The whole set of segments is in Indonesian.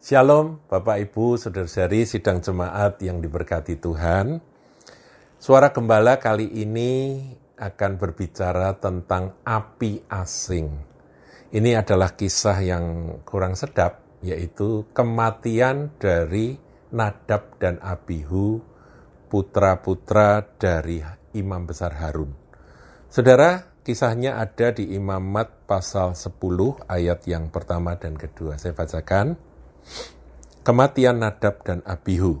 Shalom Bapak Ibu, Saudara-saudari sidang jemaat yang diberkati Tuhan. Suara gembala kali ini akan berbicara tentang api asing. Ini adalah kisah yang kurang sedap, yaitu kematian dari Nadab dan Abihu, putra-putra dari Imam Besar Harun. Saudara, kisahnya ada di Imamat pasal 10 ayat yang pertama dan kedua. Saya bacakan. Kematian Nadab dan Abihu.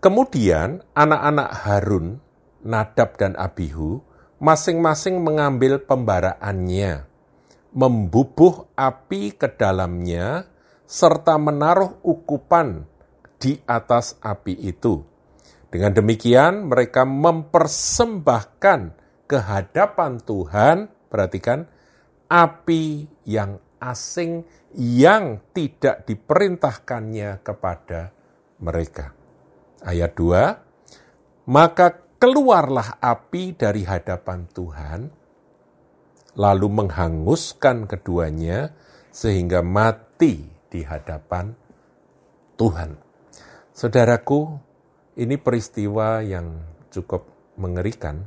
Kemudian anak-anak Harun, Nadab dan Abihu, masing-masing mengambil pembaraannya, membubuh api ke dalamnya, serta menaruh ukupan di atas api itu. Dengan demikian mereka mempersembahkan kehadapan Tuhan, perhatikan, api yang asing yang tidak diperintahkannya kepada mereka. Ayat 2, maka keluarlah api dari hadapan Tuhan, lalu menghanguskan keduanya sehingga mati di hadapan Tuhan. Saudaraku, ini peristiwa yang cukup mengerikan,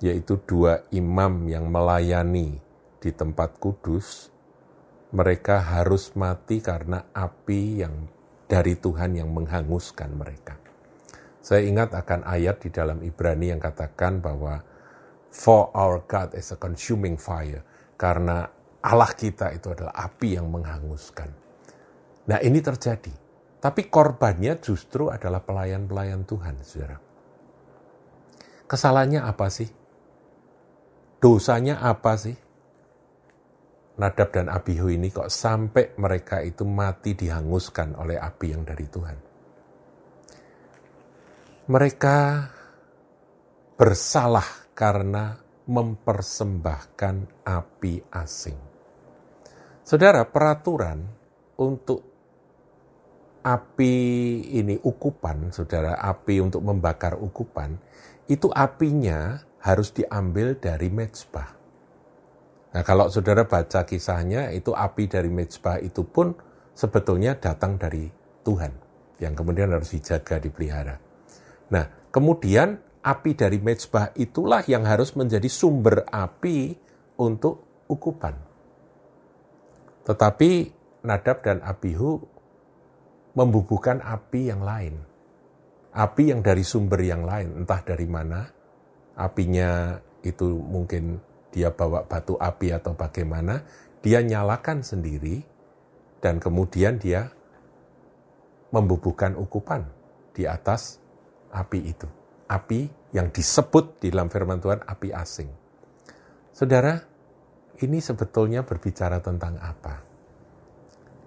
yaitu dua imam yang melayani di tempat kudus, mereka harus mati karena api yang dari Tuhan yang menghanguskan mereka. Saya ingat akan ayat di dalam Ibrani yang katakan bahwa for our God is a consuming fire karena Allah kita itu adalah api yang menghanguskan. Nah, ini terjadi. Tapi korbannya justru adalah pelayan-pelayan Tuhan, Saudara. Kesalahannya apa sih? Dosanya apa sih? Nadab dan Abihu ini kok sampai mereka itu mati dihanguskan oleh api yang dari Tuhan. Mereka bersalah karena mempersembahkan api asing. Saudara, peraturan untuk api ini ukupan, saudara, api untuk membakar ukupan, itu apinya harus diambil dari mezbah. Nah, kalau saudara baca kisahnya, itu api dari mezbah itu pun sebetulnya datang dari Tuhan, yang kemudian harus dijaga, dipelihara. Nah, kemudian api dari mezbah itulah yang harus menjadi sumber api untuk ukupan. Tetapi Nadab dan Abihu membubuhkan api yang lain. Api yang dari sumber yang lain, entah dari mana. Apinya itu mungkin dia bawa batu api atau bagaimana, dia nyalakan sendiri dan kemudian dia membubuhkan ukupan di atas api itu. Api yang disebut di dalam firman Tuhan api asing. Saudara, ini sebetulnya berbicara tentang apa?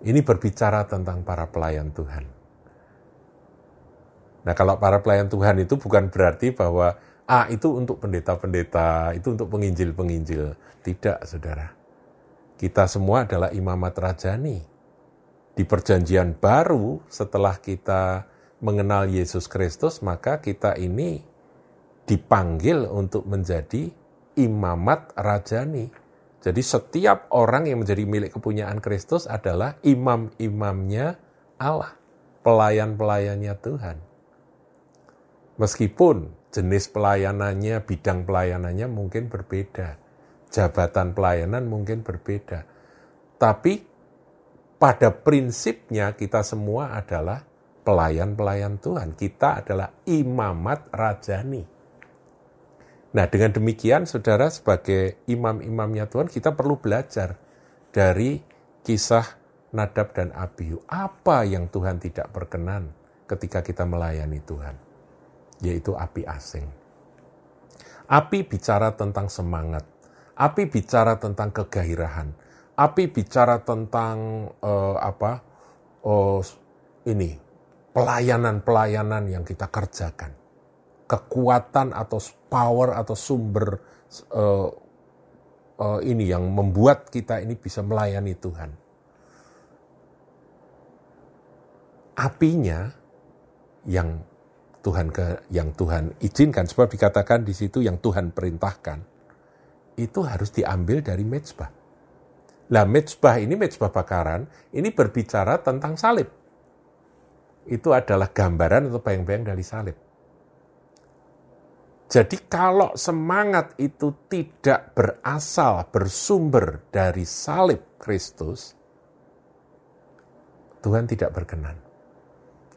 Ini berbicara tentang para pelayan Tuhan. Nah, kalau para pelayan Tuhan itu bukan berarti bahwa A itu untuk pendeta-pendeta, itu untuk penginjil-penginjil. Tidak, saudara. Kita semua adalah imamat rajani. Di perjanjian baru, setelah kita mengenal Yesus Kristus, maka kita ini dipanggil untuk menjadi imamat rajani. Jadi setiap orang yang menjadi milik kepunyaan Kristus adalah imam-imamnya Allah, pelayan-pelayannya Tuhan. Meskipun jenis pelayanannya, bidang pelayanannya mungkin berbeda. Jabatan pelayanan mungkin berbeda. Tapi pada prinsipnya kita semua adalah pelayan-pelayan Tuhan. Kita adalah imamat rajani. Nah dengan demikian saudara sebagai imam-imamnya Tuhan kita perlu belajar dari kisah Nadab dan Abihu. Apa yang Tuhan tidak berkenan ketika kita melayani Tuhan yaitu api asing. Api bicara tentang semangat, api bicara tentang kegairahan, api bicara tentang uh, apa? Uh, ini pelayanan-pelayanan yang kita kerjakan, kekuatan atau power atau sumber uh, uh, ini yang membuat kita ini bisa melayani Tuhan. Apinya yang Tuhan ke yang Tuhan izinkan sebab dikatakan di situ yang Tuhan perintahkan itu harus diambil dari mezbah. Lah mezbah ini mezbah bakaran, ini berbicara tentang salib. Itu adalah gambaran atau bayang-bayang dari salib. Jadi kalau semangat itu tidak berasal, bersumber dari salib Kristus, Tuhan tidak berkenan.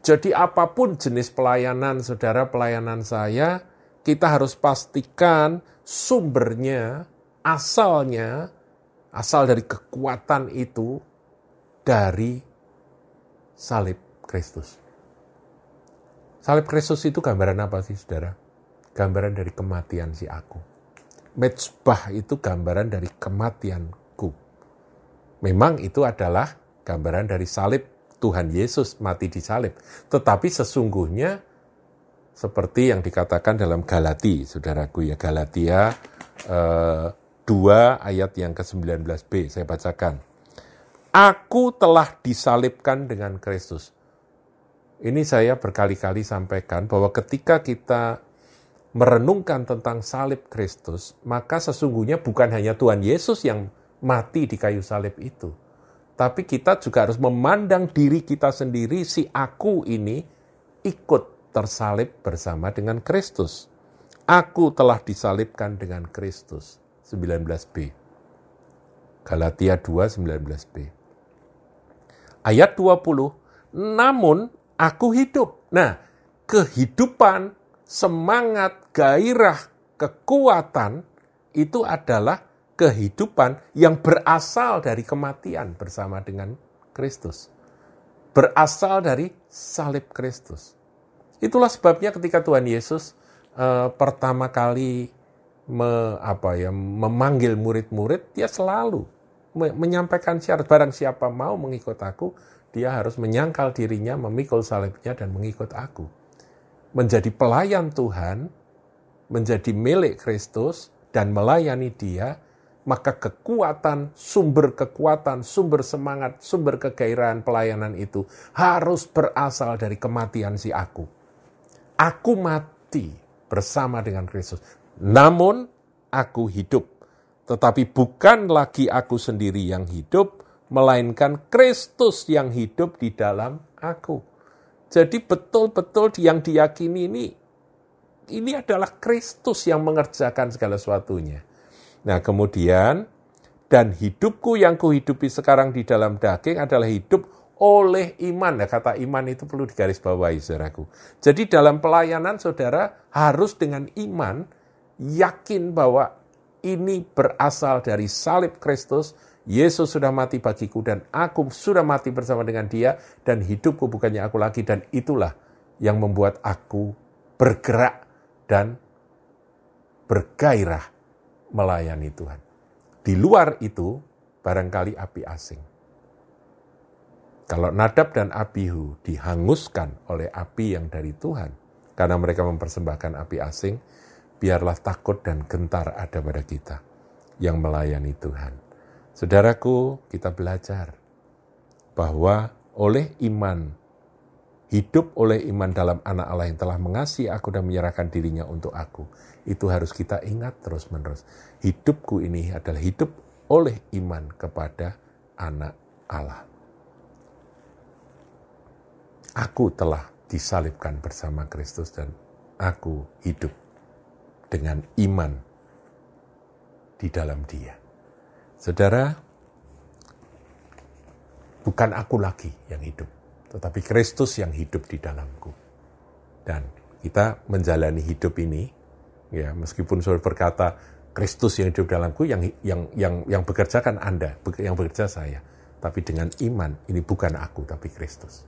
Jadi apa pun jenis pelayanan, saudara pelayanan saya, kita harus pastikan sumbernya, asalnya, asal dari kekuatan itu dari salib Kristus. Salib Kristus itu gambaran apa sih, saudara? gambaran dari kematian si aku. Mezbah itu gambaran dari kematianku. Memang itu adalah gambaran dari salib Tuhan Yesus mati di salib. Tetapi sesungguhnya seperti yang dikatakan dalam Galati, saudaraku ya Galatia eh, 2 ayat yang ke-19b, saya bacakan. Aku telah disalibkan dengan Kristus. Ini saya berkali-kali sampaikan bahwa ketika kita merenungkan tentang salib Kristus, maka sesungguhnya bukan hanya Tuhan Yesus yang mati di kayu salib itu. Tapi kita juga harus memandang diri kita sendiri, si aku ini ikut tersalib bersama dengan Kristus. Aku telah disalibkan dengan Kristus. 19b. Galatia 2, 19b. Ayat 20, namun aku hidup. Nah, kehidupan semangat, gairah, kekuatan itu adalah kehidupan yang berasal dari kematian bersama dengan Kristus. Berasal dari salib Kristus. Itulah sebabnya ketika Tuhan Yesus eh, pertama kali me, apa ya, memanggil murid-murid, dia selalu menyampaikan syarat barang siapa mau mengikut aku, dia harus menyangkal dirinya, memikul salibnya dan mengikut aku menjadi pelayan Tuhan, menjadi milik Kristus, dan melayani Dia, maka kekuatan, sumber kekuatan, sumber semangat, sumber kegairahan pelayanan itu harus berasal dari kematian si aku. Aku mati bersama dengan Kristus. Namun aku hidup. Tetapi bukan lagi aku sendiri yang hidup, melainkan Kristus yang hidup di dalam aku. Jadi betul-betul yang diyakini ini ini adalah Kristus yang mengerjakan segala sesuatunya. Nah, kemudian dan hidupku yang kuhidupi sekarang di dalam daging adalah hidup oleh iman. Nah, kata iman itu perlu digarisbawahi, saudaraku. Jadi dalam pelayanan saudara harus dengan iman yakin bahwa ini berasal dari salib Kristus, Yesus sudah mati bagiku dan aku sudah mati bersama dengan dia dan hidupku bukannya aku lagi dan itulah yang membuat aku bergerak dan bergairah melayani Tuhan. Di luar itu barangkali api asing. Kalau Nadab dan Abihu dihanguskan oleh api yang dari Tuhan, karena mereka mempersembahkan api asing, biarlah takut dan gentar ada pada kita yang melayani Tuhan. Saudaraku, kita belajar bahwa oleh iman, hidup oleh iman dalam anak Allah yang telah mengasihi aku dan menyerahkan dirinya untuk aku. Itu harus kita ingat terus-menerus. Hidupku ini adalah hidup oleh iman kepada anak Allah. Aku telah disalibkan bersama Kristus dan aku hidup dengan iman di dalam dia. Saudara, bukan aku lagi yang hidup, tetapi Kristus yang hidup di dalamku. Dan kita menjalani hidup ini, ya meskipun saudara berkata Kristus yang hidup dalamku, yang yang yang yang bekerja kan Anda, yang bekerja saya. Tapi dengan iman, ini bukan aku, tapi Kristus.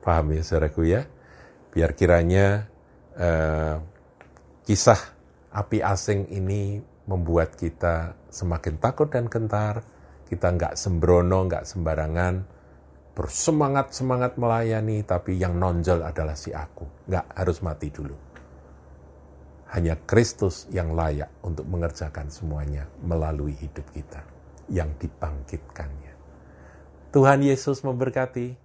Paham ya saudaraku ya? Biar kiranya uh, kisah api asing ini membuat kita semakin takut dan gentar, kita nggak sembrono, nggak sembarangan, bersemangat-semangat melayani, tapi yang nonjol adalah si aku. Nggak harus mati dulu. Hanya Kristus yang layak untuk mengerjakan semuanya melalui hidup kita yang dibangkitkannya. Tuhan Yesus memberkati.